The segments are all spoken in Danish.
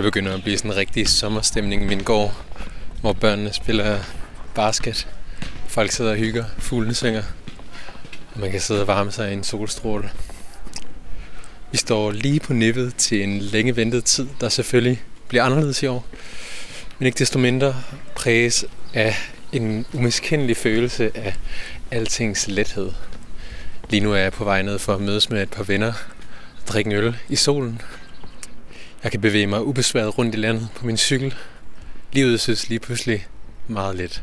Der begynder at blive sådan en rigtig sommerstemning i min gård, hvor børnene spiller basket. Folk sidder og hygger, fuglene synger, og man kan sidde og varme sig i en solstråle. Vi står lige på nippet til en længe ventet tid, der selvfølgelig bliver anderledes i år, men ikke desto mindre præges af en umiskendelig følelse af altings lethed. Lige nu er jeg på vej ned for at mødes med et par venner og drikke en øl i solen. Jeg kan bevæge mig ubesværet rundt i landet på min cykel. Livet synes lige pludselig meget let.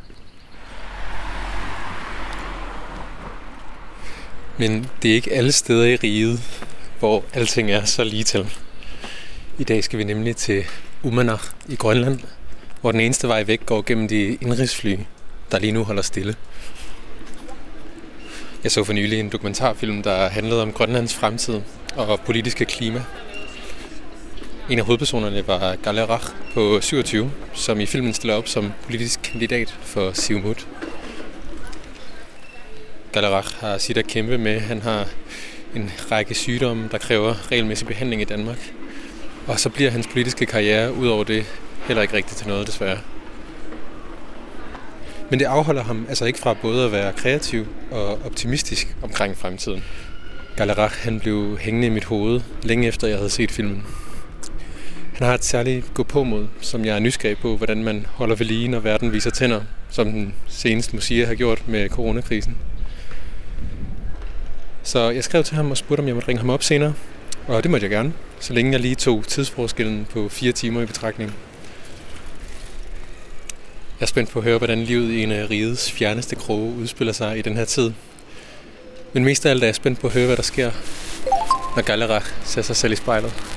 Men det er ikke alle steder i riget, hvor alting er så lige til. I dag skal vi nemlig til Umanak i Grønland, hvor den eneste vej væk går gennem de indrigsfly, der lige nu holder stille. Jeg så for nylig en dokumentarfilm, der handlede om Grønlands fremtid og politiske klima. En af hovedpersonerne var Galerach på 27, som i filmen stiller op som politisk kandidat for Siumut. Galerach har sit at kæmpe med. Han har en række sygdomme, der kræver regelmæssig behandling i Danmark. Og så bliver hans politiske karriere ud over det heller ikke rigtigt til noget, desværre. Men det afholder ham altså ikke fra både at være kreativ og optimistisk omkring fremtiden. Galerach han blev hængende i mit hoved, længe efter jeg havde set filmen. Han har et særligt gå på mod, som jeg er nysgerrig på, hvordan man holder ved lige, når verden viser tænder, som den seneste museer har gjort med coronakrisen. Så jeg skrev til ham og spurgte, om jeg måtte ringe ham op senere, og det måtte jeg gerne, så længe jeg lige tog tidsforskellen på fire timer i betragtning. Jeg er spændt på at høre, hvordan livet i en af rigets fjerneste kroge udspiller sig i den her tid. Men mest af alt er jeg spændt på at høre, hvad der sker, når Galerach ser sig selv i spejlet.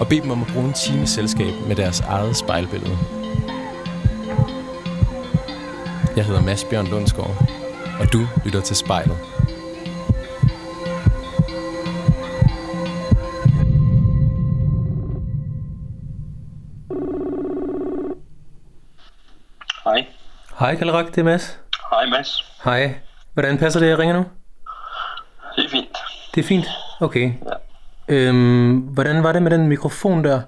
og bede dem om at bruge en time selskab med deres eget spejlbillede. Jeg hedder Mads Bjørn Lundsgaard, og du lytter til spejlet. Hej. Hej Kalrak, det er Mads. Hej Mads. Hej. Hvordan passer det, jeg ringer nu? Det er fint. Det er fint. Okay. Ja. Øhm, hvordan var det med den mikrofon der?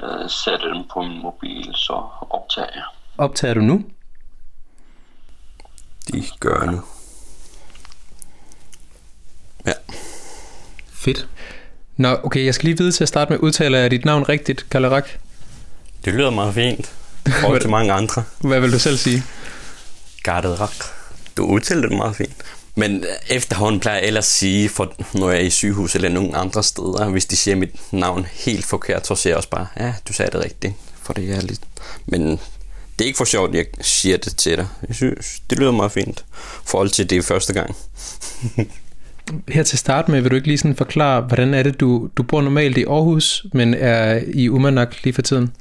Jeg satte den på min mobil, så optager jeg. Optager du nu? De gør jeg nu. Ja. Fedt. Nå, okay, jeg skal lige vide til at starte med, udtaler jeg dit navn rigtigt, Kalarak? Det lyder meget fint. Og til mange andre. Hvad vil du selv sige? Gardet rak. Du udtaler det meget fint. Men efterhånden plejer jeg ellers at sige, for når jeg er i sygehus eller nogen andre steder, hvis de siger mit navn helt forkert, så siger jeg også bare, ja, du sagde det rigtigt, for det er lidt... Men det er ikke for sjovt, at jeg siger det til dig. Jeg synes, det lyder meget fint, forhold til det første gang. Her til start med, vil du ikke lige sådan forklare, hvordan er det, du, du bor normalt i Aarhus, men er i Umanak lige for tiden?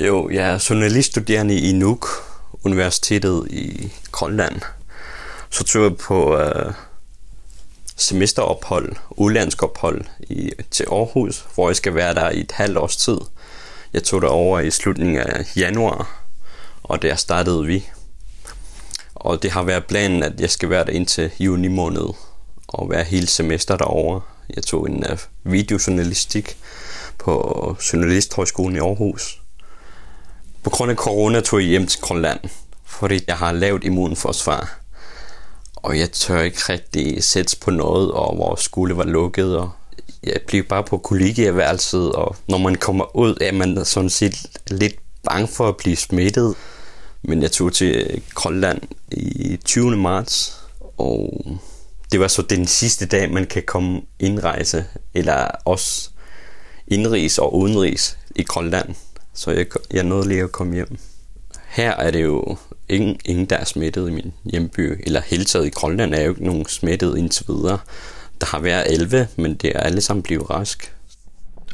Jo, jeg er journaliststuderende i Nuuk, Universitetet i Grønland. Så tog jeg på øh, semesterophold, udlandsk ophold i, til Aarhus, hvor jeg skal være der i et halvt års tid. Jeg tog der over i slutningen af januar, og der startede vi. Og det har været planen, at jeg skal være der indtil juni måned og være hele semester derovre. Jeg tog en uh, videojournalistik på Journalisthøjskolen i Aarhus. På grund af corona tog jeg hjem til Grønland, fordi jeg har lavet immunforsvar. Og jeg tør ikke rigtig sætte på noget, og vores skole var lukket, og jeg blev bare på kollegieværelset, og når man kommer ud, er man sådan set lidt bange for at blive smittet. Men jeg tog til Grønland i 20. marts, og det var så den sidste dag, man kan komme indrejse, eller også indrigs og udenrigs i Grønland. Så jeg, jeg nåede lige at komme hjem. Her er det jo ingen, ingen der er smittet i min hjemby, eller hele taget i Grønland er jo ikke nogen smittet indtil videre. der har været 11, men det er alle sammen blevet rask.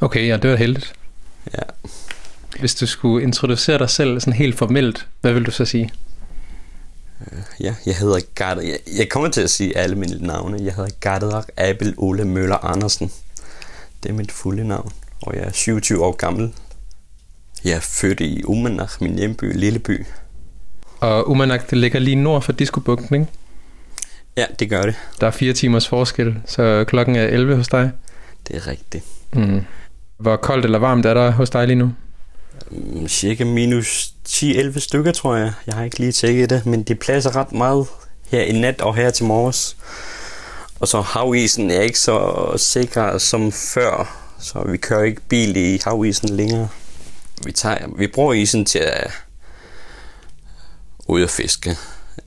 Okay, ja, det var heldigt. Ja. Hvis du skulle introducere dig selv sådan helt formelt, hvad vil du så sige? Ja, jeg hedder Gard. Jeg, jeg kommer til at sige alle mine navne. Jeg hedder Garderak Abel Ole Møller Andersen. Det er mit fulde navn, og jeg er 27 år gammel. Jeg er født i Umanach, min hjemby, Lilleby. Og Umanak, det ligger lige nord for Diskobugten, ikke? Ja, det gør det. Der er fire timers forskel, så klokken er 11 hos dig. Det er rigtigt. Mm. Hvor koldt eller varmt er der hos dig lige nu? Mm, Cirka minus 10-11 stykker, tror jeg. Jeg har ikke lige tjekket det, men det pladser ret meget her i nat og her til morges. Og så havisen er ikke så sikker som før, så vi kører ikke bil i havisen længere. Vi, tager, vi bruger isen til at ud at fiske.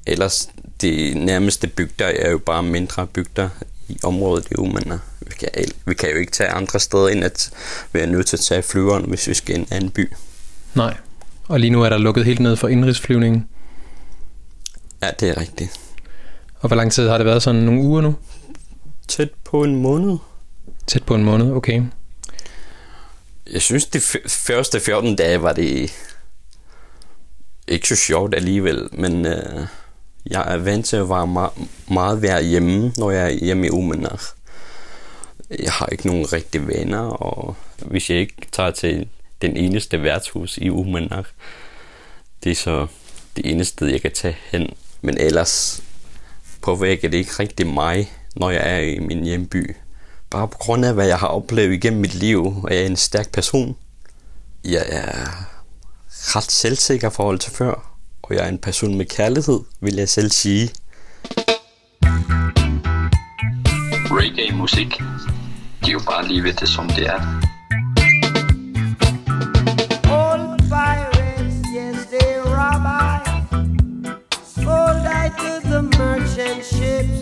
Ellers de nærmeste bygder er jo bare mindre bygder i området i Umander. Vi kan, vi kan jo ikke tage andre steder ind at være nødt til at tage flyveren, hvis vi skal i en anden by. Nej. Og lige nu er der lukket helt ned for indrigsflyvningen. Ja, det er rigtigt. Og hvor lang tid har det været sådan nogle uger nu? Tæt på en måned. Tæt på en måned, okay. Jeg synes, de første 14 dage var det ikke så sjovt alligevel, men øh, jeg er vant til at være meget, meget være hjemme, når jeg er hjemme i Umenach. Øh, jeg har ikke nogen rigtige venner, og hvis jeg ikke tager til den eneste værtshus i Umenach, øh, det er så det eneste sted, jeg kan tage hen. Men ellers påvirker det ikke rigtig mig, når jeg er i min hjemby. Bare på grund af, hvad jeg har oplevet igennem mit liv, er jeg en stærk person. Jeg er ret selvsikker forhold til før, og jeg er en person med kærlighed, vil jeg selv sige. Reggae-musik, det er jo bare lige ved det, som det er. Old pirates, yes, they rob I. Sold I to the merchant ships.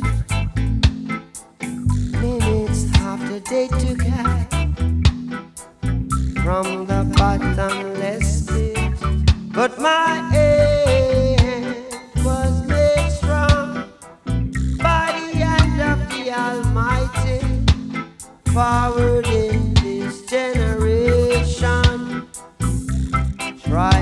Minutes after they took I from the pit. But my hand was made strong by the hand of the Almighty. Forward in this generation triumphantly.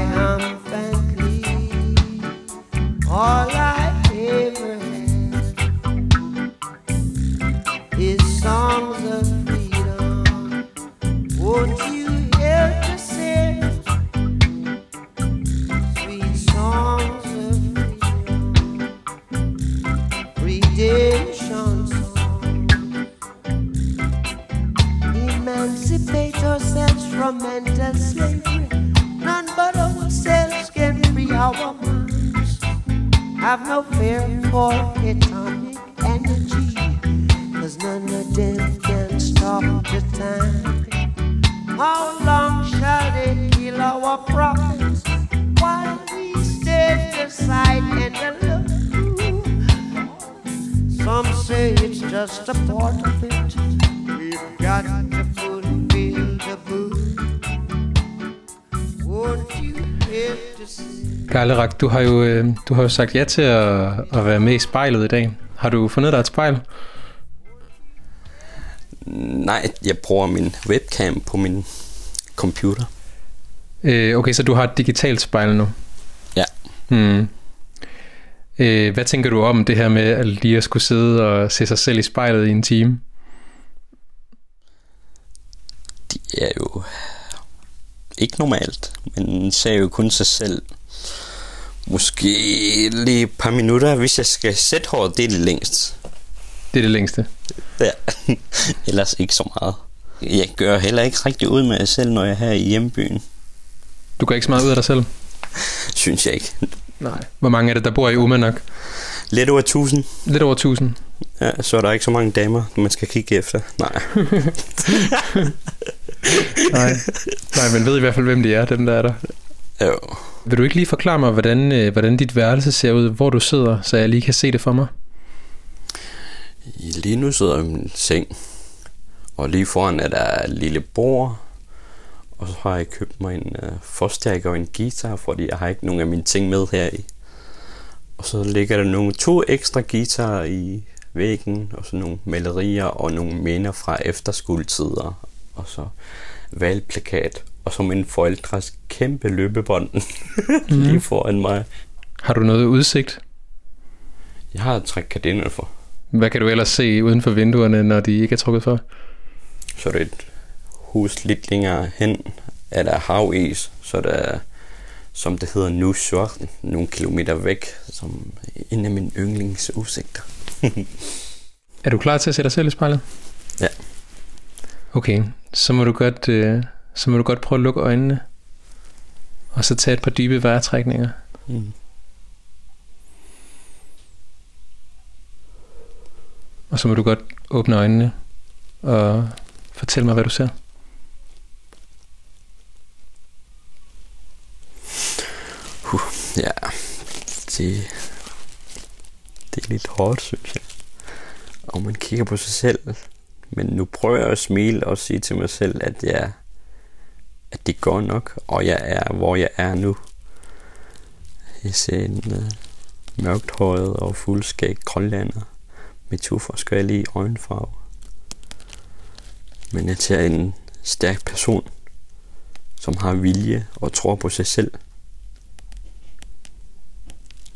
Some say it's just a part of it. We've got to fulfill the book. Won't you help to see? Garlerak, du har jo, øh, du har jo sagt ja til at, at være med i spejlet i dag. Har du fundet dig et spejl? Nej, jeg bruger min webcam på min computer. Øh, okay, så du har et digitalt spejl nu. Ja. Hmm. Øh, hvad tænker du om det her med at lige at skulle sidde og se sig selv i spejlet i en time? Det er jo ikke normalt. Man ser jo kun sig selv. Måske lige et par minutter, hvis jeg skal sætte håret, det er det længst. Det er det længste. Ja. Ellers ikke så meget. Jeg gør heller ikke rigtig ud med mig selv, når jeg er her i hjembyen. Du går ikke så meget ud af dig selv? Synes jeg ikke. Nej. Hvor mange er det, der bor i Umanak? Lidt over 1000. Lidt over 1000. Ja, så er der ikke så mange damer, man skal kigge efter. Nej. Nej. Nej, men ved i hvert fald, hvem de er, dem der er der. Jo. Vil du ikke lige forklare mig, hvordan, øh, hvordan dit værelse ser ud, hvor du sidder, så jeg lige kan se det for mig? Lige nu sidder jeg i min seng. Og lige foran er der et lille bord. Og så har jeg købt mig en uh, forstærker og en guitar, fordi jeg har ikke nogen af mine ting med her i. Og så ligger der nogle to ekstra guitarer i væggen, og så nogle malerier og nogle minder fra efterskolettider, og så valgplakat, og så min forældres kæmpe løbebånd lige foran mig. Har du noget udsigt? Jeg har trækket gardiner for. Hvad kan du ellers se uden for vinduerne, når de ikke er trukket for? Så er det et hus lidt længere hen, er der havis, så er der, som det hedder nu, Sjorten, nogle kilometer væk, som en af mine yndlingsudsigter. Er du klar til at se dig selv i spejlet? Ja. Okay, så må du godt, øh, så må du godt prøve at lukke øjnene. Og så tage et par dybe vejrtrækninger. Mm. Og så må du godt åbne øjnene og fortælle mig, hvad du ser. Uh, ja, det, det er lidt hårdt, synes jeg. Og man kigger på sig selv. Men nu prøver jeg at smile og sige til mig selv, at jeg at det går nok, og jeg er, hvor jeg er nu. Jeg ser en øh, uh, mørkt håret og fuldskæg grønlander med to forskellige øjenfarver. Men jeg ser en stærk person, som har vilje og tror på sig selv.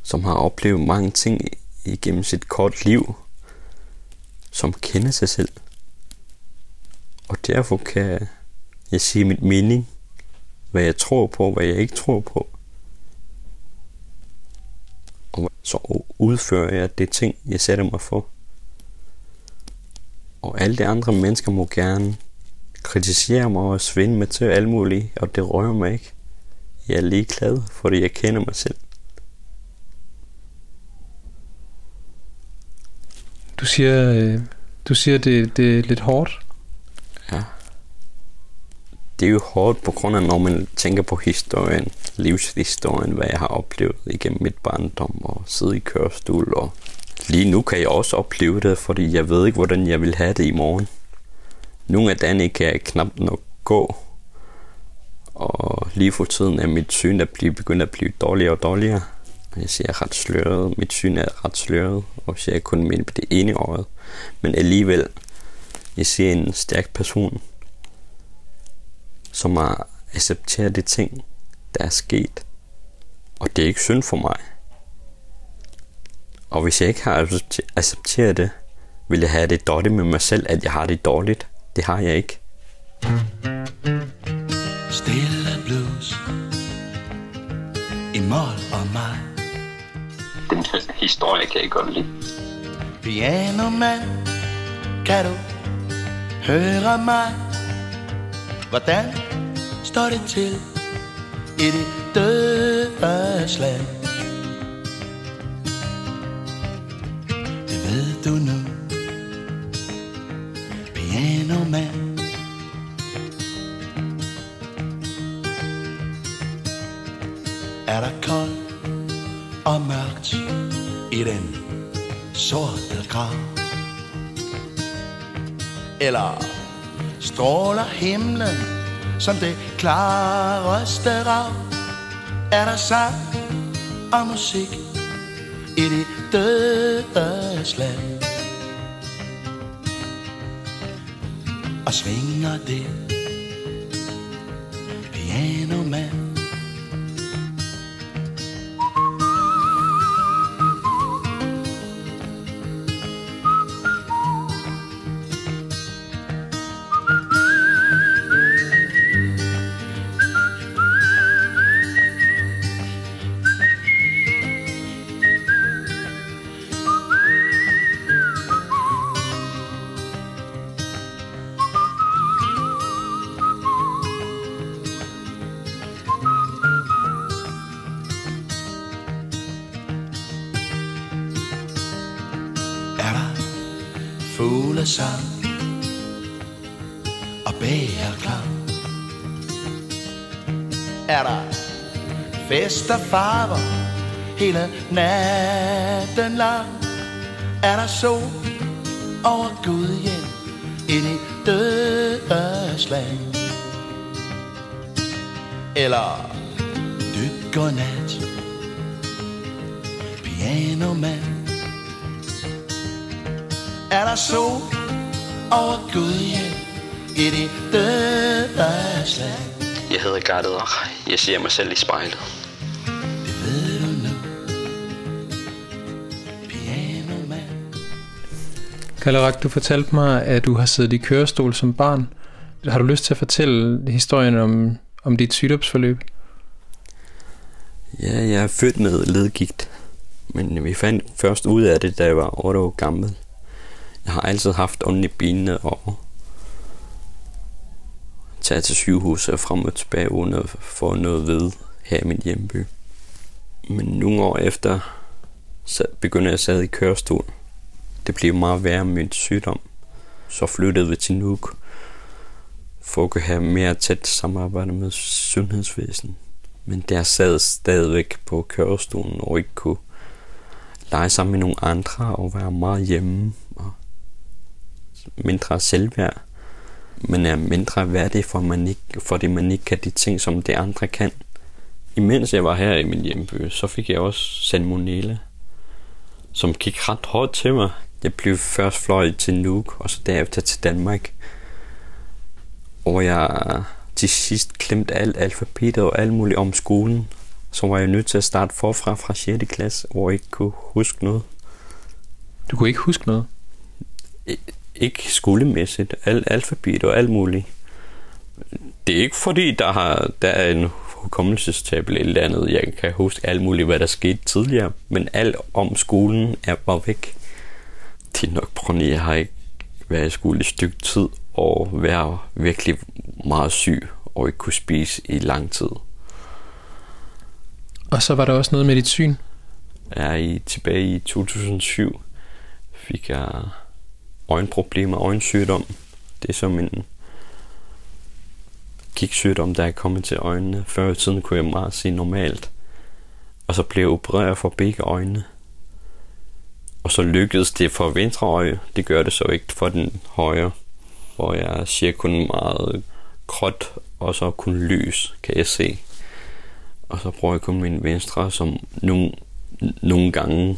Som har oplevet mange ting igennem sit kort liv. Som kender sig selv. Og derfor kan jeg sige mit mening. Hvad jeg tror på, hvad jeg ikke tror på. Og så udfører jeg det ting, jeg sætter mig for. Og alle de andre mennesker må gerne kritisere mig og svinde mig til alt muligt, og det rører mig ikke. Jeg er ligeglad, fordi jeg kender mig selv. Du siger, øh, du siger det, det er lidt hårdt. Ja. Det er jo hårdt på grund af, når man tænker på historien, livshistorien, hvad jeg har oplevet igennem mit barndom og sidde i kørestol. Og lige nu kan jeg også opleve det, fordi jeg ved ikke, hvordan jeg vil have det i morgen. Nogle af dagene kan jeg knap nok gå, og lige for tiden er mit syn at blive, begyndt at blive dårligere og dårligere. Jeg ser ret sløret, mit syn er ret sløret, og ser kun med det ene øje. Men alligevel, jeg ser en stærk person, som har accepteret de ting, der er sket. Og det er ikke synd for mig. Og hvis jeg ikke har accepteret det, vil jeg have det dårligt med mig selv, at jeg har det dårligt. Det har jeg ikke. Stille blues I mål og mig den historie kan jeg godt lide. Piano man Kan du høre mig? Hvordan står det til I det dødes land? Det ved du nu. Piano man. Er der koldt og mørkt i den sorte grav. Eller stråler himlen som det klareste rav. Er der sang og musik i det dødes land. Og svinger det farver hele natten lang. Er der sol over Gud hjem i det dødes. Eller dyb godnat, piano man. er der sol over Gudhjem i det døde slag. Jeg hedder Gardet, og jeg ser mig selv i spejlet. Kalarak, du fortalte mig, at du har siddet i kørestol som barn. Har du lyst til at fortælle historien om, om dit sygdomsforløb? Ja, jeg er født med ledgigt, men vi fandt først ud af det, da jeg var 8 år gammel. Jeg har altid haft ondt i benene og taget til sygehuset frem og tilbage uden at få noget ved her i min hjemby. Men nogle år efter så begyndte jeg at sidde i kørestol. Det blev meget værre med min sygdom. Så flyttede vi til Nuuk for at kunne have mere tæt samarbejde med sundhedsvæsenet. Men der sad stadigvæk på kørestolen og ikke kunne lege sammen med nogle andre og være meget hjemme og mindre selvværd. Men er mindre værdig, for man ikke, fordi man ikke kan de ting, som de andre kan. Imens jeg var her i min hjemby, så fik jeg også salmonella, som gik ret hårdt til mig. Jeg blev først fløjet til Nuuk, og så derefter til Danmark. Og jeg til sidst klemt alt alfabetet og alt muligt om skolen. Så var jeg nødt til at starte forfra fra 6. klasse, hvor jeg ikke kunne huske noget. Du kunne ikke huske noget? Ikke skolemæssigt. Alt alfabet og alt muligt. Det er ikke fordi, der, har, der er en hukommelsestab eller et eller andet. Jeg kan huske alt muligt, hvad der skete tidligere. Men alt om skolen er bare væk. Det er nok jeg har ikke været i skole et stykke tid og være virkelig meget syg og ikke kunne spise i lang tid. Og så var der også noget med dit syn. Jeg i tilbage i 2007 fik jeg øjenproblemer, øjensygdom. Det er som en kiksygdom, der er kommet til øjnene. Før i tiden kunne jeg meget se normalt. Og så blev jeg opereret for begge øjne. Og så lykkedes det for venstre øje. Det gør det så ikke for den højre. Hvor jeg ser kun meget gråt, og så kun lys, kan jeg se. Og så bruger jeg kun min venstre, som nogle, nogle gange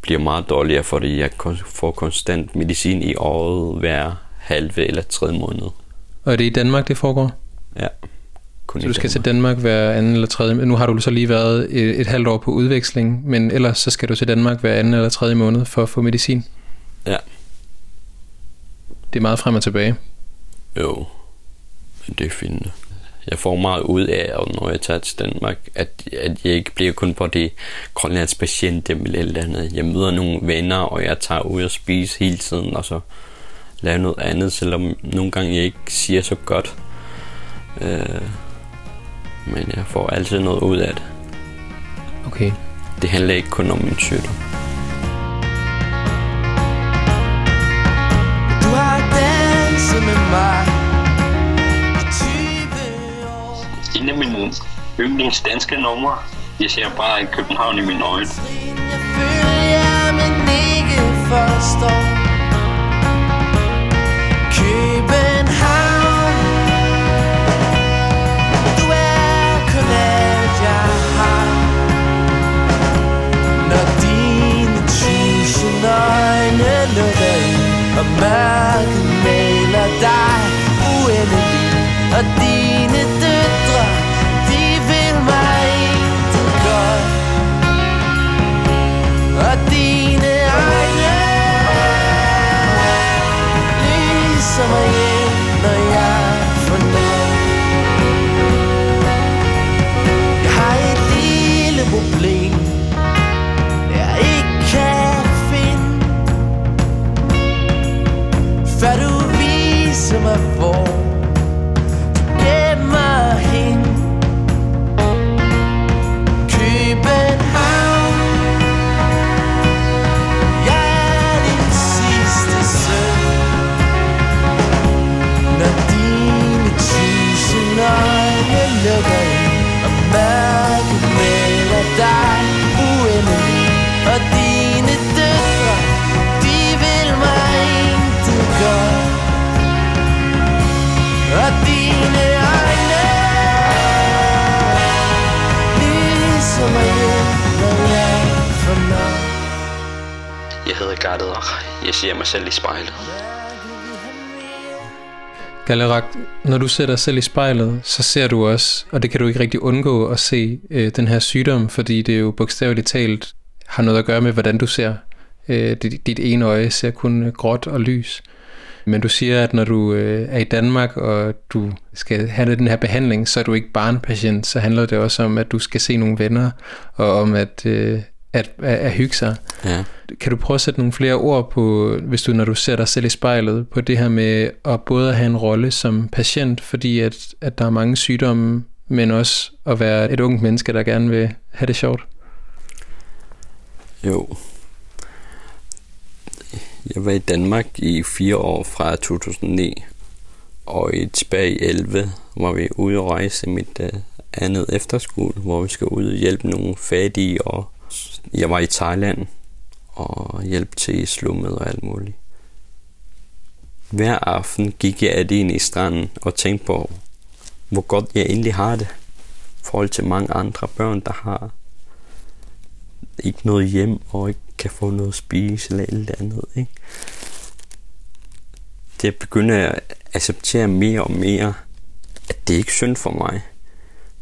bliver meget dårligere, fordi jeg får konstant medicin i året hver halve eller tredje måned. Og er det i Danmark, det foregår? Ja. Kun Så du skal til Danmark. Hver anden eller tredje Nu har du så lige været et, et halvt år på udveksling, men ellers så skal du til Danmark hver anden eller tredje måned for at få medicin. Ja. Det er meget frem og tilbage. Jo, men det er fint. Jeg får meget ud af, når jeg tager til Danmark, at, at jeg ikke bliver kun på det grønlands patient eller et eller andet. Jeg møder nogle venner, og jeg tager ud og spise hele tiden, og så lave noget andet, selvom nogle gange jeg ikke siger så godt. Øh, men jeg får altid noget ud af det. Okay. Det handler ikke kun om min sygdom. Du har danset med mig i 20 år. En af mine yndlings danske numre, jeg ser bare i København i mine øjne. Jeg følger, men ikke forstår. Tusind øjne lukker ind, og mørket Galerak, når du ser dig selv i spejlet, så ser du også, og det kan du ikke rigtig undgå at se, øh, den her sygdom, fordi det jo bogstaveligt talt har noget at gøre med, hvordan du ser. Øh, dit, dit ene øje ser kun gråt og lys. Men du siger, at når du øh, er i Danmark, og du skal have den her behandling, så er du ikke bare en patient, så handler det også om, at du skal se nogle venner, og om at, øh, at, at, at hygge sig. Ja. Kan du prøve at sætte nogle flere ord på, hvis du, når du ser dig selv i spejlet, på det her med at både have en rolle som patient, fordi at, at der er mange sygdomme, men også at være et ungt menneske, der gerne vil have det sjovt? Jo. Jeg var i Danmark i fire år fra 2009, og i tilbage i 11 var vi ude at rejse i mit uh, andet efterskole, hvor vi skal ud og hjælpe nogle fattige, og jeg var i Thailand og hjælpe til i slummet og alt muligt. Hver aften gik jeg alene i stranden og tænkte på, hvor godt jeg egentlig har det, i forhold til mange andre børn, der har ikke noget hjem og ikke kan få noget at spise eller alt andet. Ikke? Det jeg begynder at acceptere mere og mere, at det ikke er synd for mig.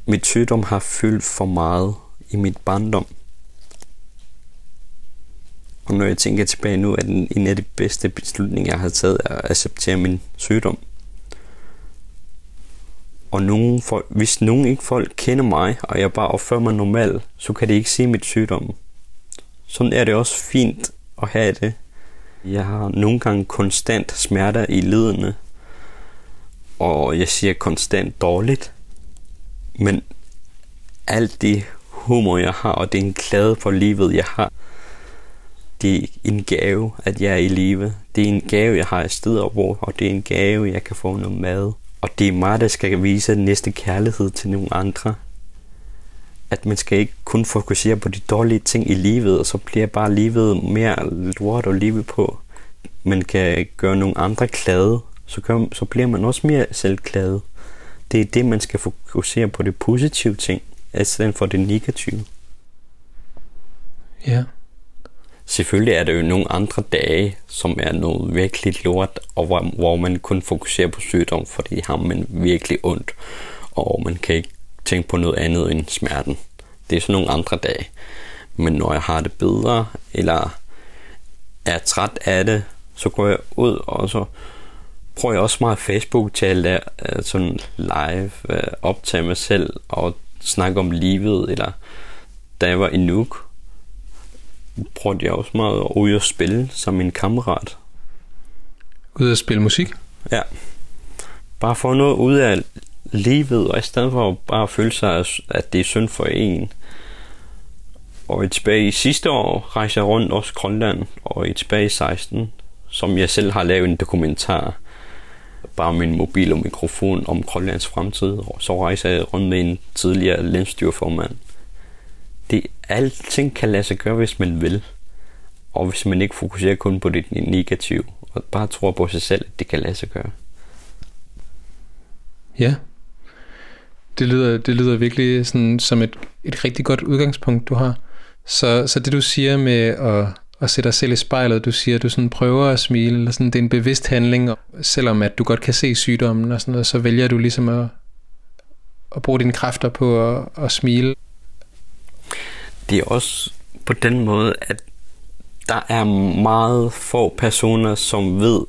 Mit sygdom har fyldt for meget i mit barndom. Og når jeg tænker tilbage nu, er den en af de bedste beslutninger, jeg har taget, at acceptere min sygdom. Og nogen folk, hvis nogen ikke folk kender mig, og jeg bare opfører mig normalt, så kan de ikke se mit sygdom. Sådan er det også fint at have det. Jeg har nogle gange konstant smerter i ledene, og jeg siger konstant dårligt. Men alt det humor, jeg har, og den klade glæde for livet, jeg har, det er en gave, at jeg er i live. Det er en gave, jeg har et sted at bo, og det er en gave, jeg kan få noget mad. Og det er mig, der skal vise den næste kærlighed til nogle andre. At man skal ikke kun fokusere på de dårlige ting i livet, og så bliver bare livet mere lort at leve på. Man kan gøre nogle andre glade, så, gør, så bliver man også mere selvglad. Det er det, man skal fokusere på det positive ting, i stedet for det negative. Ja. Selvfølgelig er der jo nogle andre dage, som er noget virkelig lort, og hvor, hvor man kun fokuserer på sygdom, fordi har man virkelig ondt, og man kan ikke tænke på noget andet end smerten. Det er sådan nogle andre dage. Men når jeg har det bedre, eller er træt af det, så går jeg ud, og så prøver jeg også meget Facebook til at lade, øh, sådan live øh, optage mig selv, og snakke om livet, eller da jeg var i Nuuk, prøvede jeg også meget at ud og spille som min kammerat. Ud at spille musik? Ja. Bare få noget ud af livet, og i stedet for bare at føle sig, at det er synd for en. Og i tilbage i sidste år rejste jeg rundt også Grønland, og i tilbage i 16, som jeg selv har lavet en dokumentar, bare en mobil og mikrofon om Grønlands fremtid, og så rejser jeg rundt med en tidligere landstyrformand det, alting kan lade sig gøre, hvis man vil. Og hvis man ikke fokuserer kun på det negative, og bare tror på sig selv, at det kan lade sig gøre. Ja. Det lyder, det lyder virkelig sådan, som et, et rigtig godt udgangspunkt, du har. Så, så det du siger med at, at sætte dig selv i spejlet, du siger, at du sådan prøver at smile, eller sådan, det er en bevidst handling, og selvom at du godt kan se sygdommen og sådan noget, så vælger du ligesom at, at bruge dine kræfter på at, at smile det er også på den måde, at der er meget få personer, som ved,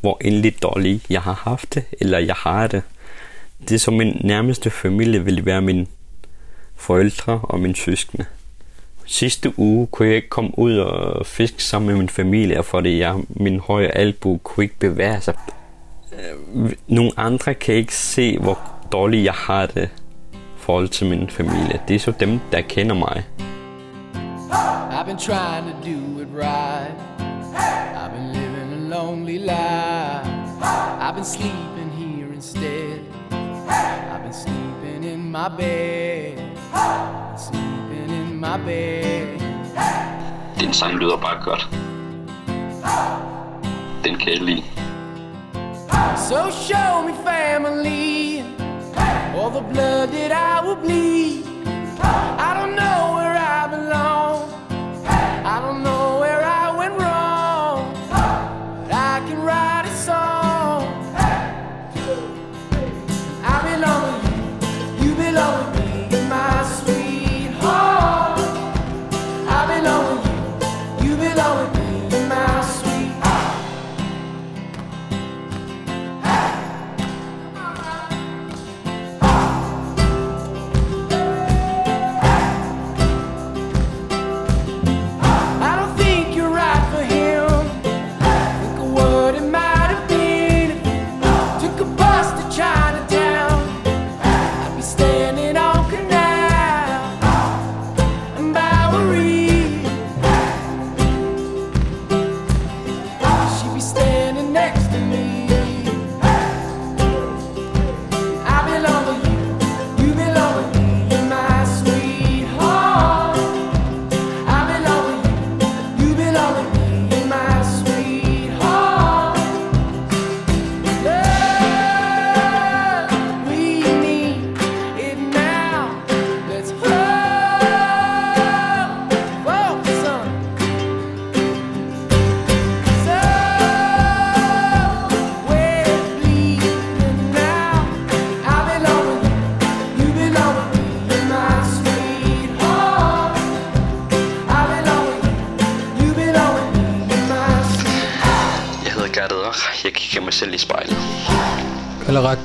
hvor endelig dårligt jeg har haft det, eller jeg har det. Det som min nærmeste familie ville være mine forældre og mine søskende. Sidste uge kunne jeg ikke komme ud og fiske sammen med min familie, fordi jeg, min høje albu kunne ikke bevæge sig. Øh, nogle andre kan ikke se, hvor dårligt jeg har det forhold til min familie. Det er så dem, der kender mig. I've been trying to do it right. I've been living a lonely life. I've been sleeping here instead. I've been sleeping in my bed. Sleeping in my bed. Den sang lyder bare godt. Den kan jeg lide. So show me family, all the blood that I will bleed. I don't know where I belong. I don't know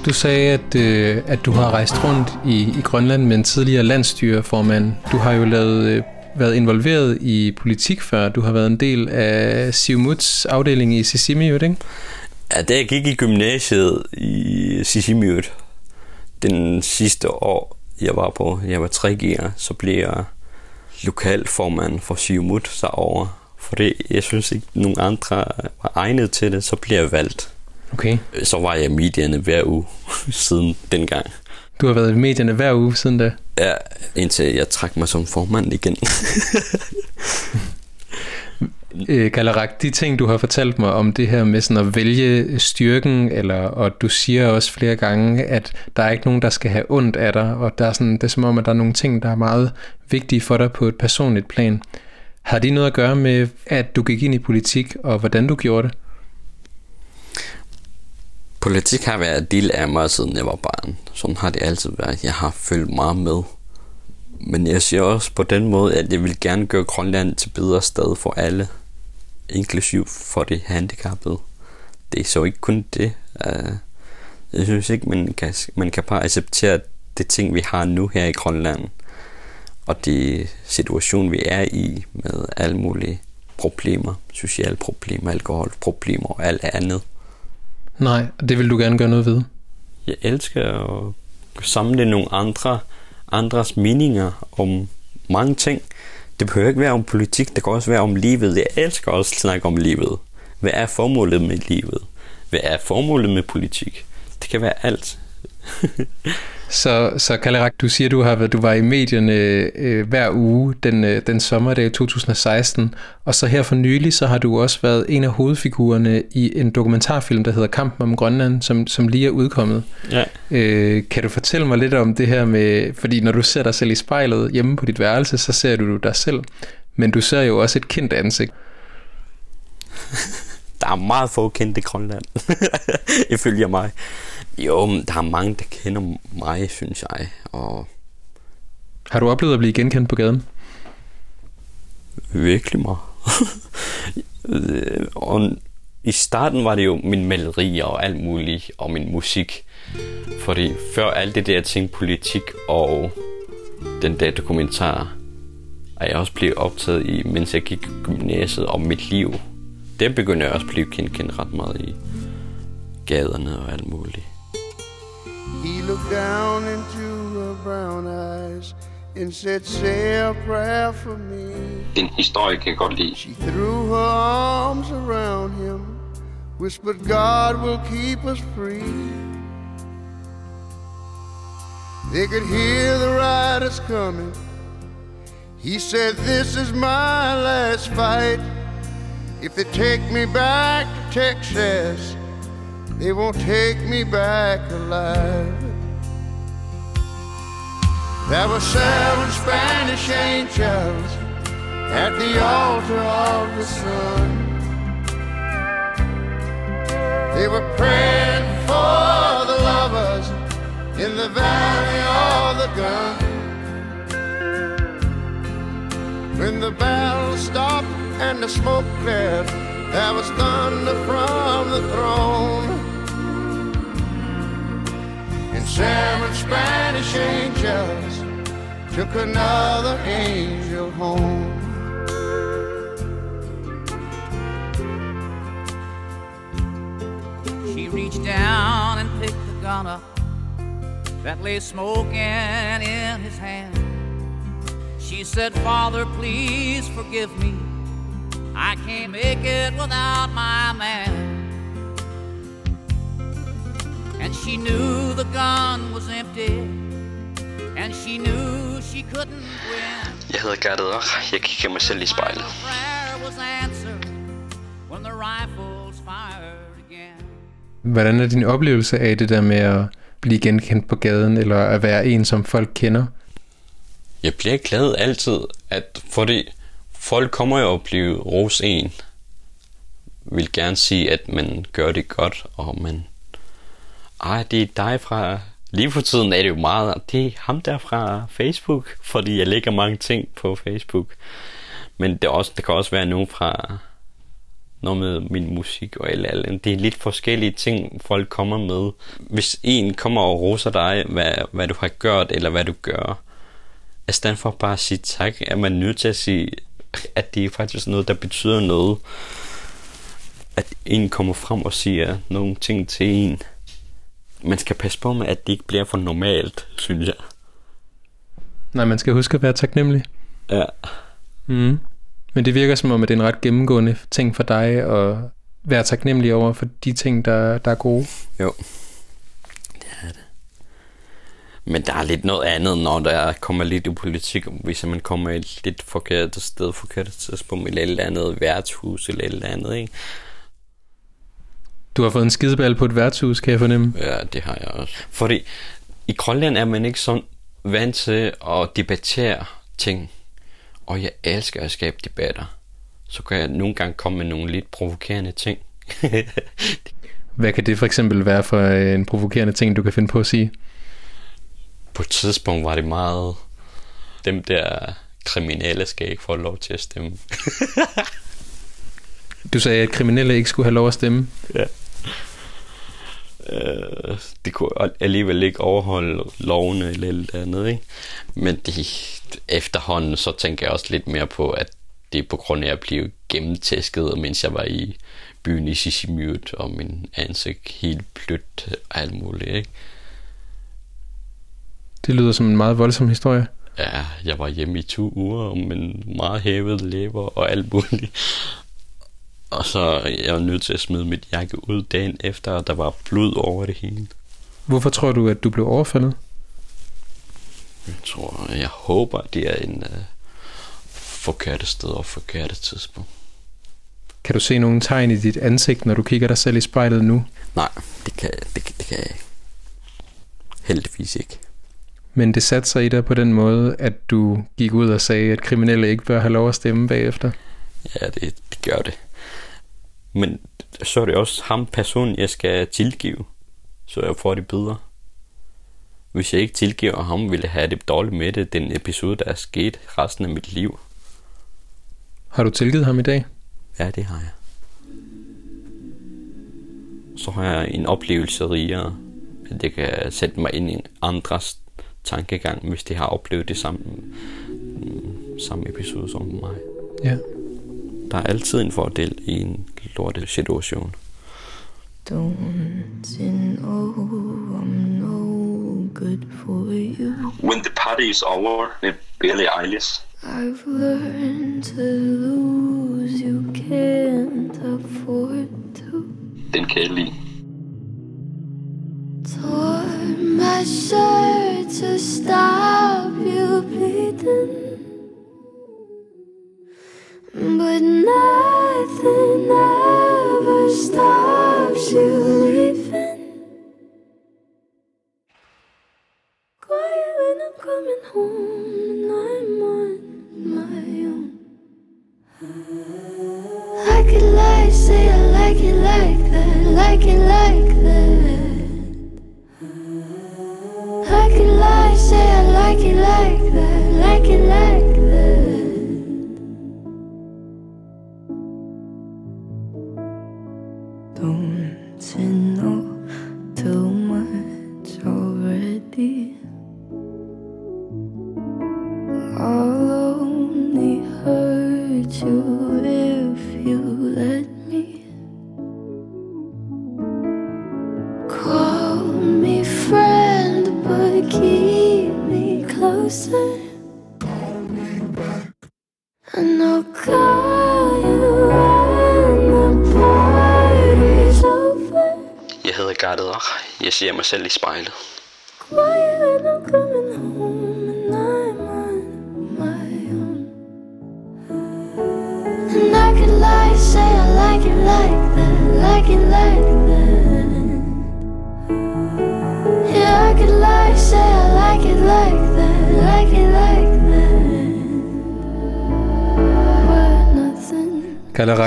du sagde, at, øh, at du har rejst rundt i, i Grønland med en tidligere landstyreformand. Du har jo lavet, øh, været involveret i politik før. Du har været en del af Siumuts afdeling i Sisimiut, ikke? Ja, da jeg gik i gymnasiet i Sisimiut, den sidste år, jeg var på, jeg var 3G'er, så blev jeg lokalformand for Siumut derovre. Fordi jeg synes ikke, nogen andre var egnet til det, så blev jeg valgt. Okay. Så var jeg i medierne hver uge siden dengang. Du har været i medierne hver uge siden da. Ja, indtil jeg trak mig som formand igen. Øh, Kalarak, de ting, du har fortalt mig om det her med sådan at vælge styrken, eller, og du siger også flere gange, at der er ikke nogen, der skal have ondt af dig, og der er sådan, det er som om, at der er nogle ting, der er meget vigtige for dig på et personligt plan. Har de noget at gøre med, at du gik ind i politik, og hvordan du gjorde det? Politik har været en del af mig, siden jeg var barn. Sådan har det altid været. Jeg har følt meget med. Men jeg siger også på den måde, at jeg vil gerne gøre Grønland til bedre sted for alle. Inklusiv for de handicappede. Det er så ikke kun det. Øh, jeg synes ikke, man kan, man kan bare acceptere det ting, vi har nu her i Grønland. Og det situation, vi er i med alle mulige problemer. Sociale problemer, alkoholproblemer og alt andet. Nej, det vil du gerne gøre noget ved. Jeg elsker at samle nogle andre, andres meninger om mange ting. Det behøver ikke være om politik, det kan også være om livet. Jeg elsker også at snakke om livet. Hvad er formålet med livet? Hvad er formålet med politik? Det kan være alt. Så, så Kalarak, du siger, du har du var i medierne øh, hver uge den, øh, den sommerdag 2016, og så her for nylig, så har du også været en af hovedfigurerne i en dokumentarfilm, der hedder Kampen om Grønland, som, som lige er udkommet. Ja. Øh, kan du fortælle mig lidt om det her med, fordi når du ser dig selv i spejlet hjemme på dit værelse, så ser du dig selv, men du ser jo også et kendt ansigt. Der er meget få kendte i Grønland, ifølge mig. Jo, men der er mange, der kender mig, synes jeg. Og Har du oplevet at blive genkendt på gaden? virkelig meget. Og i starten var det jo min maleri og alt muligt, og min musik. Fordi før alt det der ting, politik og den der dokumentar, er jeg også blevet optaget i, mens jeg gik gymnasiet om mit liv. Det begyndte jeg også at blive kendt, kendt ret meget i gaderne og alt muligt. He looked down into her brown eyes and said, Say a prayer for me. Den historie kan jeg godt lide. She threw her arms around him, whispered, God will keep us free. They could hear the riders coming. He said, This is my last fight. If they take me back to Texas, they won't take me back alive. There were seven Spanish angels at the altar of the sun. They were praying for the lovers in the valley of the gun. When the battle stopped and the smoke cleared, there was thunder from the throne. And seven Spanish angels took another angel home. She reached down and picked the gun up that lay smoking in his hand. She said, Father, please forgive me. I can't make it without my man. And she knew the gun was empty, and she knew she couldn't win. Jeg hedder Gerda Roch. Jeg kigger mig selv i spejlet. Hvordan er din oplevelse af det der med at blive genkendt på gaden, eller at være en, som folk kender? Jeg bliver glad altid, at fordi folk kommer jo at blive ros en. Vil gerne sige, at man gør det godt, og man... Ej, det er dig fra... Lige for tiden er det jo meget... Det er ham der fra Facebook, fordi jeg lægger mange ting på Facebook. Men det, er også, det kan også være nogen fra noget med min musik og alt, alt. Det er lidt forskellige ting, folk kommer med. Hvis en kommer og roser dig, hvad, hvad du har gjort, eller hvad du gør, i stedet for bare at sige tak, er man nødt til at sige, at det er faktisk noget, der betyder noget. At en kommer frem og siger nogle ting til en. Man skal passe på med, at det ikke bliver for normalt, synes jeg. Nej, man skal huske at være taknemmelig. Ja. Mm. Men det virker som om, at det er en ret gennemgående ting for dig at være taknemmelig over for de ting, der, der er gode. Jo. Det er det. Men der er lidt noget andet, når der kommer lidt i politik. Hvis man kommer et lidt forkert sted, forkert tidspunkt, eller et eller andet værtshus, eller et eller andet, ikke? Du har fået en skideball på et værtshus, kan jeg fornemme. Ja, det har jeg også. Fordi i Grønland er man ikke sådan vant til at debattere ting. Og jeg elsker at skabe debatter. Så kan jeg nogle gange komme med nogle lidt provokerende ting. Hvad kan det for eksempel være for en provokerende ting, du kan finde på at sige? På et tidspunkt var det meget... Dem der kriminelle skal ikke få lov til at stemme. Du sagde, at kriminelle ikke skulle have lov at stemme. Ja. Øh, det kunne alligevel ikke overholde lovene eller eller andet, ikke? Men det, efterhånden så tænker jeg også lidt mere på, at det er på grund af at blive gennemtæsket, mens jeg var i byen i Sisimiut, og min ansigt helt blødt og alt muligt, ikke? Det lyder som en meget voldsom historie. Ja, jeg var hjemme i to uger, men meget hævet lever og alt muligt. Og så jeg var nødt til at smide mit jakke ud dagen efter, og der var blod over det hele. Hvorfor tror du, at du blev overfaldet? Jeg tror, jeg håber, det er en uh, forkerte sted og forkerte tidspunkt. Kan du se nogle tegn i dit ansigt, når du kigger dig selv i spejlet nu? Nej, det kan, det, det kan jeg ikke. Heldigvis ikke. Men det satte sig i dig på den måde, at du gik ud og sagde, at kriminelle ikke bør have lov at stemme bagefter? Ja, det, det gør det. Men så er det også ham person, jeg skal tilgive, så jeg får det bedre. Hvis jeg ikke tilgiver ham, vil jeg have det dårligt med det, den episode, der er sket resten af mit liv. Har du tilgivet ham i dag? Ja, det har jeg. Så har jeg en oplevelse rigere, at det kan sætte mig ind i andres tankegang, hvis de har oplevet det samme, samme episode som mig. Ja. Der er altid en fordel i en lortet situation. Don't you know I'm no good for you? When the party is over med Billie Eilish. I've learned to lose, you can't afford to. Den kan jeg lide. Tore my shirt to stop you bleeding. But nothing ever stops you leaving. Quiet when I'm coming home and I'm on my own. I could lie, say I like it like that, like it like that. I could lie, say I like it like that, like it like that. Jeg ser mig selv i spejlet.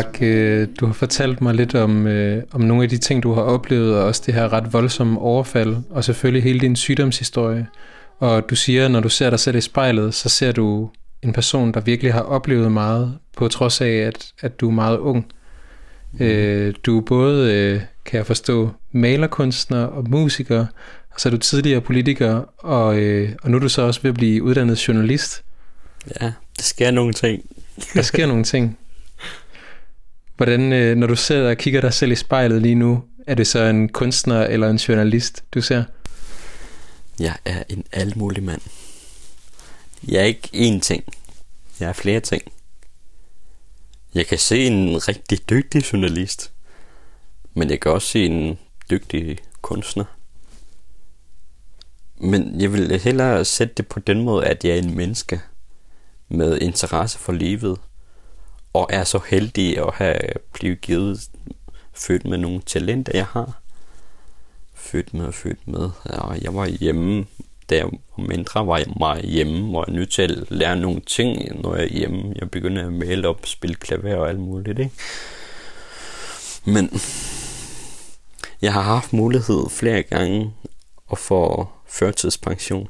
Kalarak, øh, du har fortalt mig lidt om, øh, om nogle af de ting, du har oplevet, og også det her ret voldsomme overfald, og selvfølgelig hele din sygdomshistorie. Og du siger, når du ser dig selv i spejlet, så ser du en person, der virkelig har oplevet meget, på trods af, at, at du er meget ung. Øh, du er både, øh, kan jeg forstå, malerkunstner og musiker, og så er du tidligere politiker, og, øh, og nu er du så også ved at blive uddannet journalist. Ja, det sker nogle ting. Der sker nogle ting. Hvordan, øh, når du sidder og kigger dig selv i spejlet lige nu, er det så en kunstner eller en journalist, du ser? Jeg er en almulig mand. Jeg er ikke én ting. Jeg er flere ting. Jeg kan se en rigtig dygtig journalist. Men jeg kan også se en dygtig kunstner. Men jeg vil hellere sætte det på den måde, at jeg er en menneske med interesse for livet, og er så heldig at have blivet givet født med nogle talenter, jeg har. Født med og født med. Og jeg var hjemme, da jeg var mindre, var jeg meget hjemme, og jeg nødt til at lære nogle ting, når jeg er hjemme. Jeg begyndte at male op, spille klaver og alt muligt, ikke? Men jeg har haft mulighed flere gange at få førtidspension.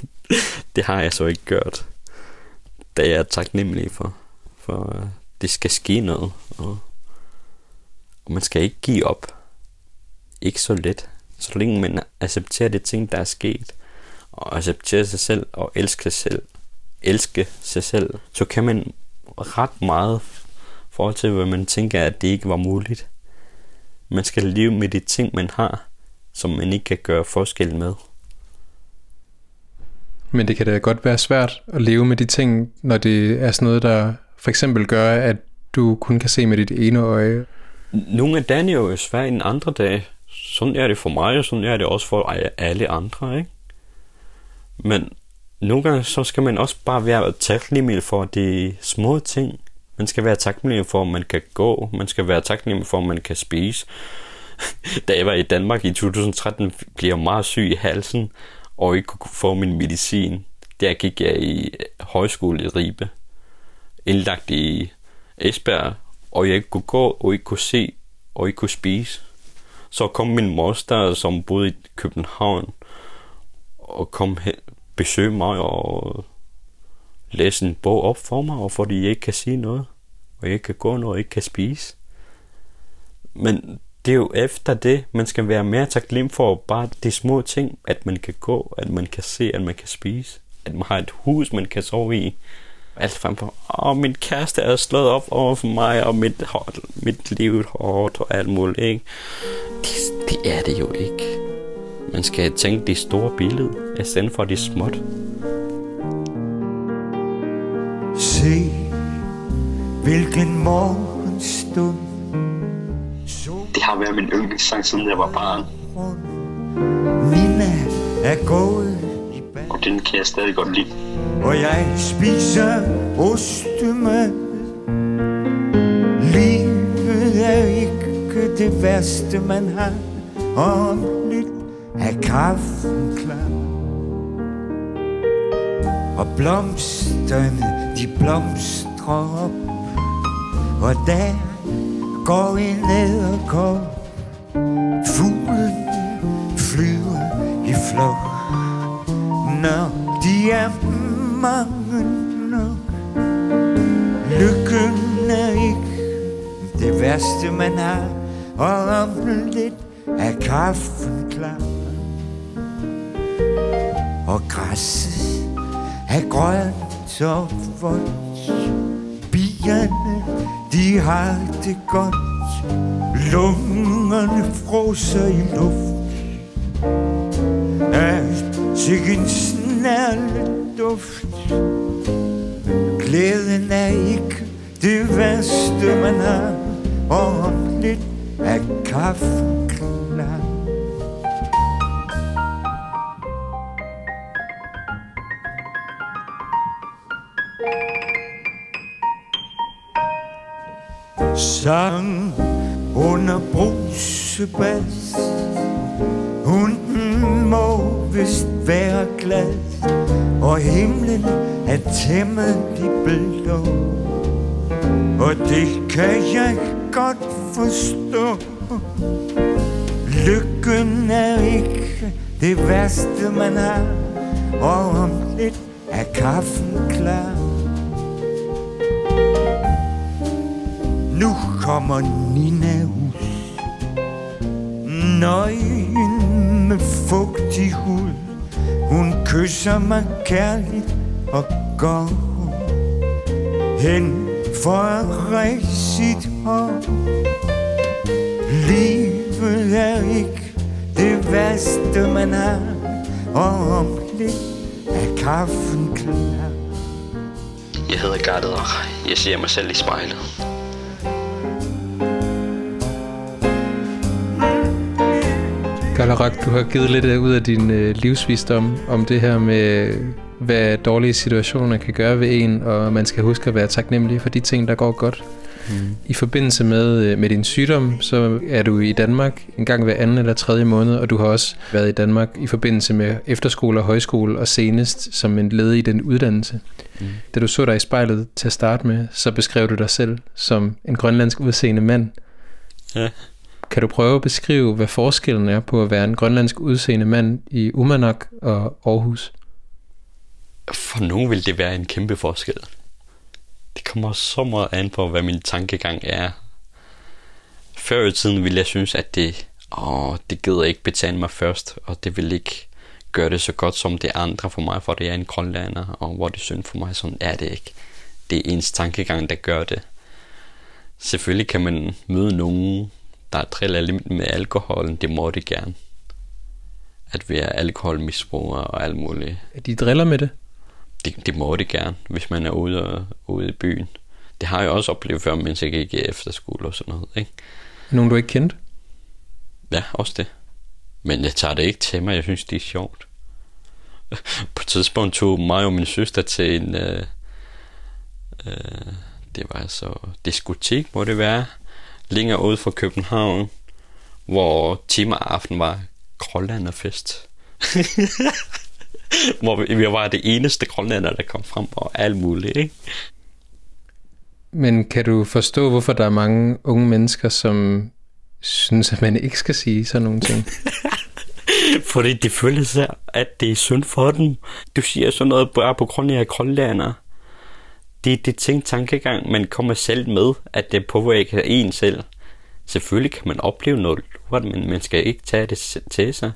det har jeg så ikke gjort. Da jeg taknemmelig for, for øh, det skal ske noget. Og, og man skal ikke give op. Ikke så let. Så længe man accepterer det ting, der er sket, og accepterer sig selv og elsker sig selv, elske sig selv, så kan man ret meget forhold til, hvad man tænker, at det ikke var muligt. Man skal leve med de ting, man har, som man ikke kan gøre forskel med. Men det kan da godt være svært at leve med de ting, når det er sådan noget, der for eksempel gør, at du kun kan se med dit ene øje. Nogle af dage er jo svært end andre dage. Sådan er det for mig, og sådan er det også for e- alle andre, ikke? Men nogle gange så skal man også bare være taknemmelig for de små ting. Man skal være taknemmelig for, at man kan gå. Man skal være taknemmelig for, at man kan spise. da jeg var i Danmark i 2013, blev jeg meget syg i halsen, og ikke kunne få min medicin. Der gik jeg i højskole i Ribe, indlagt i Esbjerg, og jeg ikke kunne gå, og ikke kunne se, og ikke kunne spise. Så kom min moster, som boede i København, og kom hen, besøge mig og læse en bog op for mig, og fordi jeg ikke kan sige noget, og jeg ikke kan gå noget, og ikke kan spise. Men det er jo efter det, man skal være mere taknemmelig for bare de små ting, at man kan gå, at man kan se, at man kan spise, at man har et hus, man kan sove i. Alt frem for, åh, min kæreste er slået op over for mig, og mit, mit liv er hårdt og alt muligt, ikke? Det, det er det jo ikke. Man skal tænke det store billede, i stedet for det småt. Se, hvilken morgenstund Det har været min yndlingssang, siden jeg var barn. Nina er gået Og den kan jeg stadig godt lide og jeg spiser ostemad. Livet er ikke det værste, man har, og om lidt er kaffen klar. Og blomsterne, de blomstrer op, og der går en æderkop. Fuglen flyver i flok, når de er mange nok. Lykken er ikke det værste, man har, og om lidt er kaffen klar. Og græsset er grønt og vådt. Bierne, de har det godt. Lungerne froser i luft. Af sikken snærle duft. Glæden er ikke det værste, man har. Og om lidt er kaffen klar. Sang under brusebas Hunden må vist være glad og himlen er tæmmet temmelig blå Og det kan jeg godt forstå. Lykken er ikke det værste man har. Og om lidt er kaffen klar. Nu kommer Nina ud. Nøgen med fugtig hud. Hun kysser mig kærligt og går hen for at rejse sit hår. Livet er ikke det værste man har Og om lidt er kaffen klar. Jeg hedder Gardet, og jeg ser mig selv i spejlet. Galarak, du har givet lidt ud af din øh, livsvisdom om det her med, hvad dårlige situationer kan gøre ved en, og man skal huske at være taknemmelig for de ting, der går godt. Mm. I forbindelse med, øh, med din sygdom, så er du i Danmark en gang hver anden eller tredje måned, og du har også været i Danmark i forbindelse med efterskole og højskole, og senest som en led i den uddannelse. Mm. Da du så dig i spejlet til at starte med, så beskrev du dig selv som en grønlandsk udseende mand. Ja. Kan du prøve at beskrive, hvad forskellen er på at være en grønlandsk udseende mand i Umanak og Aarhus? For nogen vil det være en kæmpe forskel. Det kommer så meget an på, hvad min tankegang er. Før i tiden ville jeg synes, at det, åh, det gider ikke betale mig først, og det vil ikke gøre det så godt som det andre for mig, for det er en grønlander, og hvor det er synd for mig, sådan er det ikke. Det er ens tankegang, der gør det. Selvfølgelig kan man møde nogen, der driller lidt med alkoholen, det må det gerne. At vi er alkoholmisbrugere og alt muligt. De driller med det? Det, det må det gerne, hvis man er ude, og, ude i byen. Det har jeg også oplevet før, mens jeg gik i efterskole og sådan noget. Ikke? Nogen du ikke kendte? Ja, også det. Men jeg tager det ikke til mig, jeg synes det er sjovt. På et tidspunkt tog mig og min søster til en... Øh, øh, det var altså diskotek, må det være. Længere ude fra København, hvor timer aften var Grønlanderfest. hvor vi, var det eneste grønlander, der kom frem, og alt muligt, ikke? Men kan du forstå, hvorfor der er mange unge mennesker, som synes, at man ikke skal sige sådan nogle ting? Fordi det føles sig, at det er synd for dem. Du siger sådan noget bare på grund af grønlander. Det er det tænkt tankegang, man kommer selv med, at det påvirker en selv. Selvfølgelig kan man opleve noget lort, men man skal ikke tage det til sig.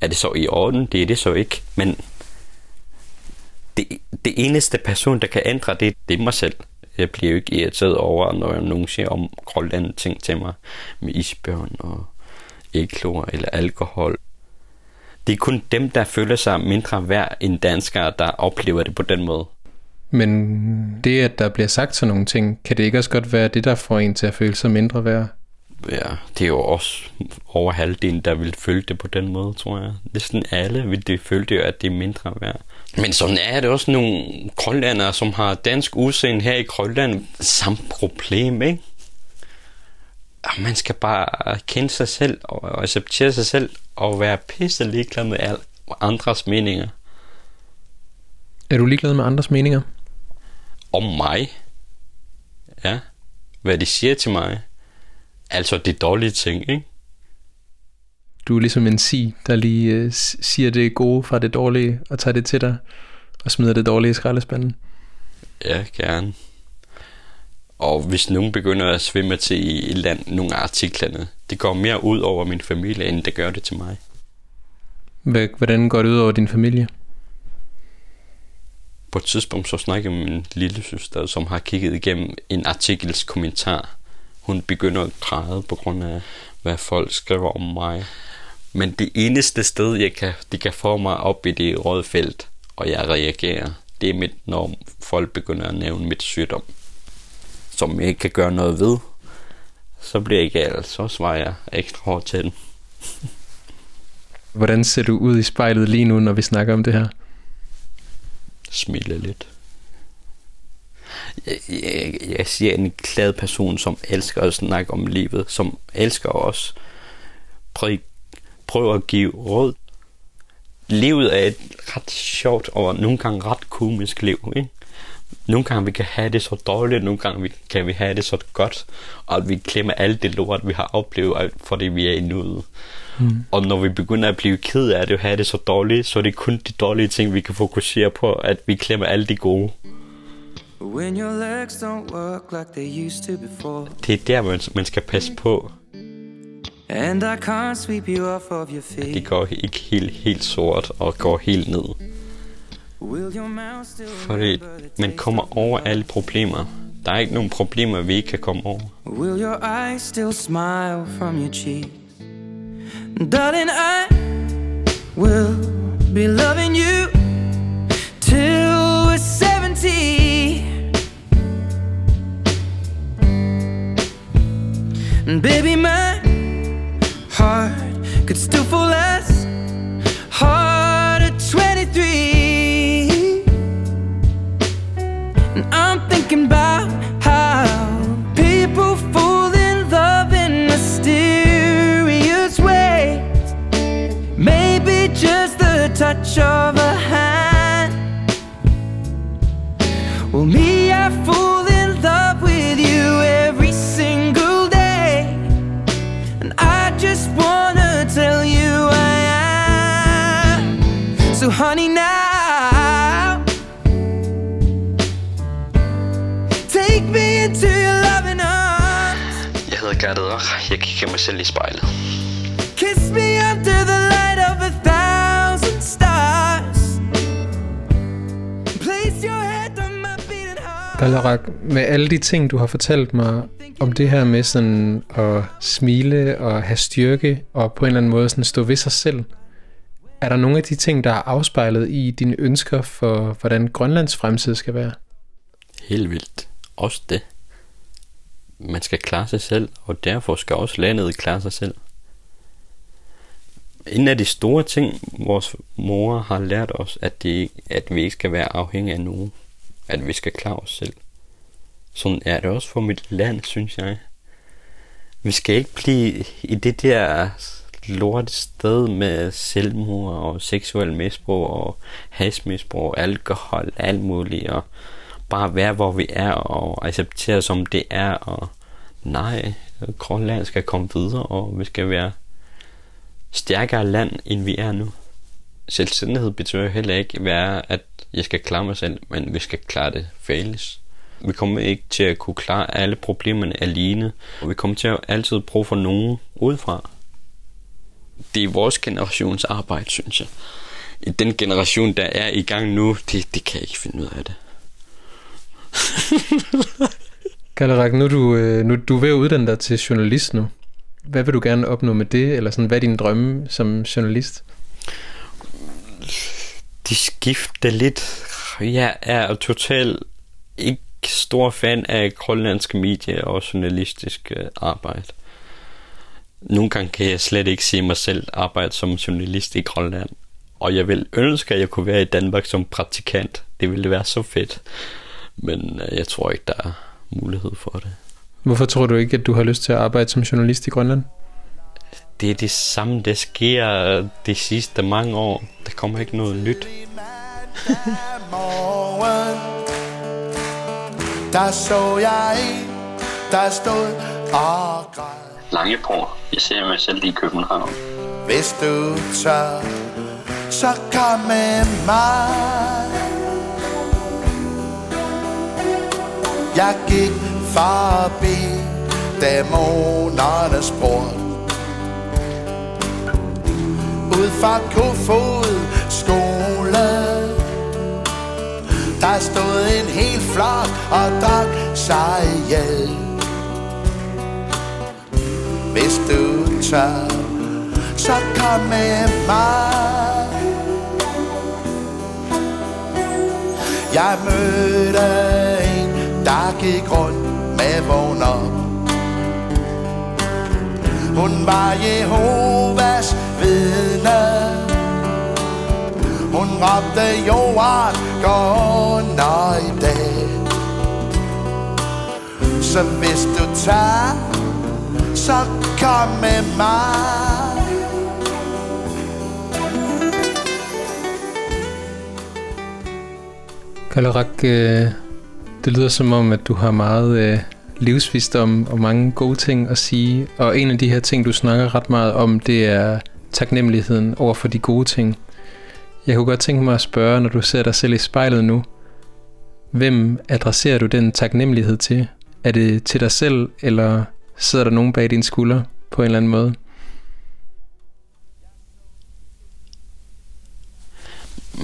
Er det så i orden? Det er det så ikke. Men det, det eneste person, der kan ændre det, det er mig selv. Jeg bliver jo ikke irriteret over, når jeg nogen siger om grønlandske ting til mig med isbjørn og æglor eller alkohol. Det er kun dem, der føler sig mindre værd end danskere, der oplever det på den måde. Men det, at der bliver sagt sådan nogle ting, kan det ikke også godt være det, der får en til at føle sig mindre værd? Ja, det er jo også over halvdelen, der vil føle det på den måde, tror jeg. Næsten alle vil det føle det, at det er mindre værd. Men sådan er det også nogle grønlandere, som har dansk udseende her i Grønland. Samme problem, ikke? Man skal bare kende sig selv og acceptere sig selv og være pisse ligeglad med alle andres meninger. Er du ligeglad med andres meninger? Om mig? Ja. Hvad de siger til mig? Altså det dårlige ting, ikke? Du er ligesom en si, der lige øh, siger det gode fra det dårlige, og tager det til dig, og smider det dårlige i skraldespanden. Ja, gerne. Og hvis nogen begynder at svimme til i et land, nogle af artiklerne, det går mere ud over min familie, end det gør det til mig. Hvordan går det ud over din familie? På et tidspunkt så snakkede jeg med min lille søster, som har kigget igennem en artikels kommentar. Hun begynder at græde på grund af, hvad folk skriver om mig. Men det eneste sted, jeg kan, de kan få mig op i det røde felt, og jeg reagerer, det er mit, når folk begynder at nævne mit sygdom, som jeg ikke kan gøre noget ved. Så bliver jeg galt, så svarer jeg ekstra hårdt til den. Hvordan ser du ud i spejlet lige nu, når vi snakker om det her? Smile lidt. Jeg, jeg, jeg siger en glad person, som elsker at snakke om livet, som elsker os. Prøv, prøv at give råd. Livet er et ret sjovt og nogle gange ret komisk liv, ikke? Nogle gange vi kan have det så dårligt, nogle gange vi, kan vi have det så godt, og at vi glemmer alt det lort, vi har oplevet, fordi vi er i nuet. Mm. Og når vi begynder at blive ked af det og have det så dårligt, så er det kun de dårlige ting, vi kan fokusere på, at vi glemmer alle de gode. When your legs don't work like they used to before. Det er der, man, man skal passe på. And I can't sweep you off of your feet. Det går ikke helt, helt sort og går helt ned. Fordi man kommer over alle problemer. Der er ikke nogen problemer, vi ikke kan komme over. Will your eyes still smile from your cheeks? Darling, I will be loving you till we're 70. And baby, my heart could still fall as hard thinking about how people fall in love in mysterious ways. Maybe just the touch of a hand. Well, me, I fall Rach. Jeg kigger mig selv i spejlet. Kiss me under the light of a thousand stars. Place your head on my beating heart. Balarak, med alle de ting, du har fortalt mig om det her med sådan at smile og have styrke og på en eller anden måde sådan stå ved sig selv, er der nogle af de ting, der er afspejlet i dine ønsker for, hvordan Grønlands fremtid skal være? Helt vildt. Også det. Man skal klare sig selv, og derfor skal også landet klare sig selv. En af de store ting, vores mor har lært os, at, det, at vi ikke skal være afhængige af nogen. At vi skal klare os selv. Sådan er det også for mit land, synes jeg. Vi skal ikke blive i det der lorte sted med selvmord og seksuel misbrug og hasmisbrug, alkohol, alt muligt, og bare være, hvor vi er, og acceptere, som det er, og nej, Grønland skal komme videre, og vi skal være stærkere land, end vi er nu. Selvstændighed betyder heller ikke være, at jeg skal klare mig selv, men vi skal klare det fælles. Vi kommer ikke til at kunne klare alle problemerne alene, og vi kommer til at altid bruge for nogen udefra. Det er vores generations arbejde, synes jeg. I den generation, der er i gang nu, det, det kan jeg ikke finde ud af det. Galarak, nu er du, øh, nu, du er ved at uddanne dig til journalist nu. Hvad vil du gerne opnå med det? Eller sådan, hvad er din drømme som journalist? De skifter lidt. Jeg er totalt ikke stor fan af grønlandske medier og journalistisk øh, arbejde. Nogle gange kan jeg slet ikke se mig selv arbejde som journalist i Grønland. Og jeg vil ønske, at jeg kunne være i Danmark som praktikant. Det ville være så fedt. Men øh, jeg tror ikke, der er mulighed for det. Hvorfor tror du ikke, at du har lyst til at arbejde som journalist i Grønland? Det er det samme, der sker de sidste mange år. Der kommer ikke noget nyt. Der så jeg en, der stod og græd Langebror. Jeg ser mig selv i København. Hvis du tør, så kom med mig Jeg gik forbi dæmonernes port Ud fra Kofod skole Der stod en hel flok og drak sig ihjel. Hvis du tør, så kom med mig. Jeg mødte en, der gik rundt med vogn op. Hun var Jehovas vidne. Hun råbte jorden går under i dag Så hvis du tager, så kom med mig. Kalarak, øh, det lyder som om, at du har meget øh, livsvisdom og mange gode ting at sige. Og en af de her ting, du snakker ret meget om, det er taknemmeligheden over for de gode ting. Jeg kunne godt tænke mig at spørge, når du ser dig selv i spejlet nu, Hvem adresserer du den taknemmelighed til? Er det til dig selv, eller sidder der nogen bag dine skuldre på en eller anden måde?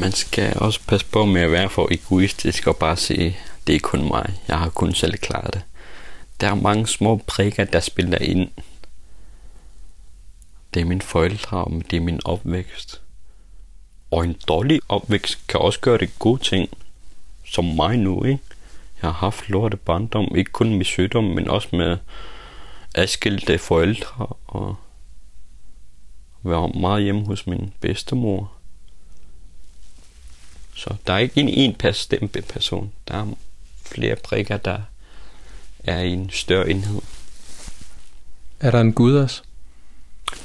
Man skal også passe på med at være for egoistisk og bare sige, det er kun mig, jeg har kun selv klaret det. Der er mange små prikker, der spiller ind. Det er mine forældre, og det er min opvækst. Og en dårlig opvækst kan også gøre det gode ting, som mig nu, ikke? Jeg har haft lorte barndom, ikke kun med sygdom, men også med adskilte forældre og være meget hjemme hos min bedstemor. Så der er ikke en en bestemt person. Der er flere prikker, der er i en større enhed. Er der en Gud også?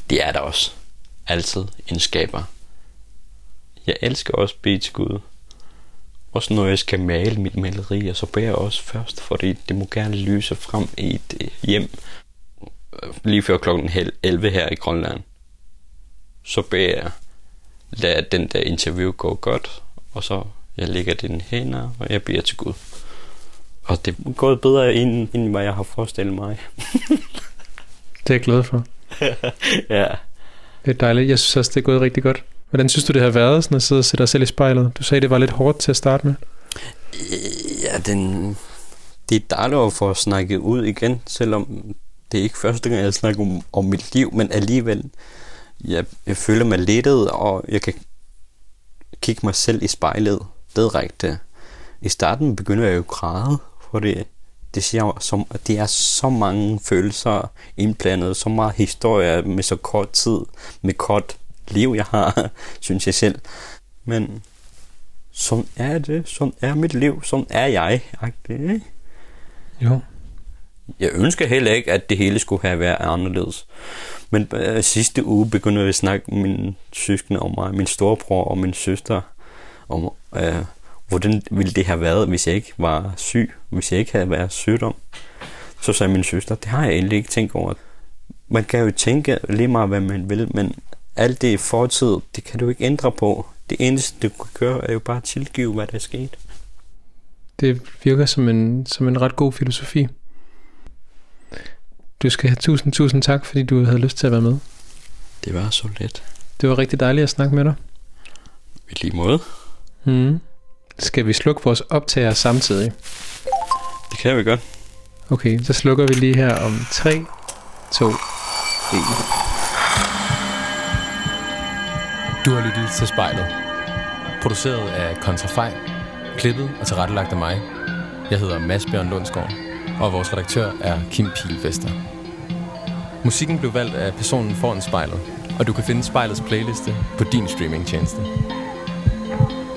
Det er der også. Altid en skaber. Jeg elsker også at bede til Gud. Også når jeg skal male mit maleri, og så beder jeg også først, fordi det må gerne lyse frem i et øh, hjem. Lige før klokken 11 her i Grønland. Så beder jeg, lad den der interview gå godt, og så jeg lægger den hænder, og jeg beder til Gud. Og det er gået bedre, end, end hvad jeg har forestillet mig. Det er jeg glad for. ja. Det er dejligt. Jeg synes også, det er gået rigtig godt. Hvordan synes du, det har været sådan at sidde og se dig selv i spejlet? Du sagde, det var lidt hårdt til at starte med. Ja, den, det er dejligt at få snakket ud igen, selvom det er ikke første gang, jeg snakker om, om mit liv, men alligevel, jeg, jeg føler mig lettet, og jeg kan kigge mig selv i spejlet direkte. I starten begynder jeg jo at græde, fordi det, siger, som, det er så mange følelser indblandet, så meget historie med så kort tid, med kort liv, jeg har, synes jeg selv. Men sådan er det, sådan er mit liv, sådan er jeg. Ikke? Jo. Jeg ønsker heller ikke, at det hele skulle have været anderledes. Men øh, sidste uge begyndte jeg at snakke med min søskende om mig, min storebror og min søster, om øh, hvordan ville det have været, hvis jeg ikke var syg, hvis jeg ikke havde været sygdom. Så sagde min søster, det har jeg egentlig ikke tænkt over. Man kan jo tænke lige meget, hvad man vil, men alt det i fortid, det kan du ikke ændre på. Det eneste, du kan gøre, er jo bare at tilgive, hvad der er sket. Det virker som en, som en ret god filosofi. Du skal have tusind, tusind tak, fordi du havde lyst til at være med. Det var så let. Det var rigtig dejligt at snakke med dig. I lige måde. Mm. Skal vi slukke vores optager samtidig? Det kan vi godt. Okay, så slukker vi lige her om 3, 2, 1. Du har lyttet til Spejlet. Produceret af Kontrafej. Klippet og tilrettelagt af mig. Jeg hedder Mads Bjørn Lundsgaard, og vores redaktør er Kim Pilvester. Musikken blev valgt af personen foran spejlet, og du kan finde spejlets playliste på din streamingtjeneste.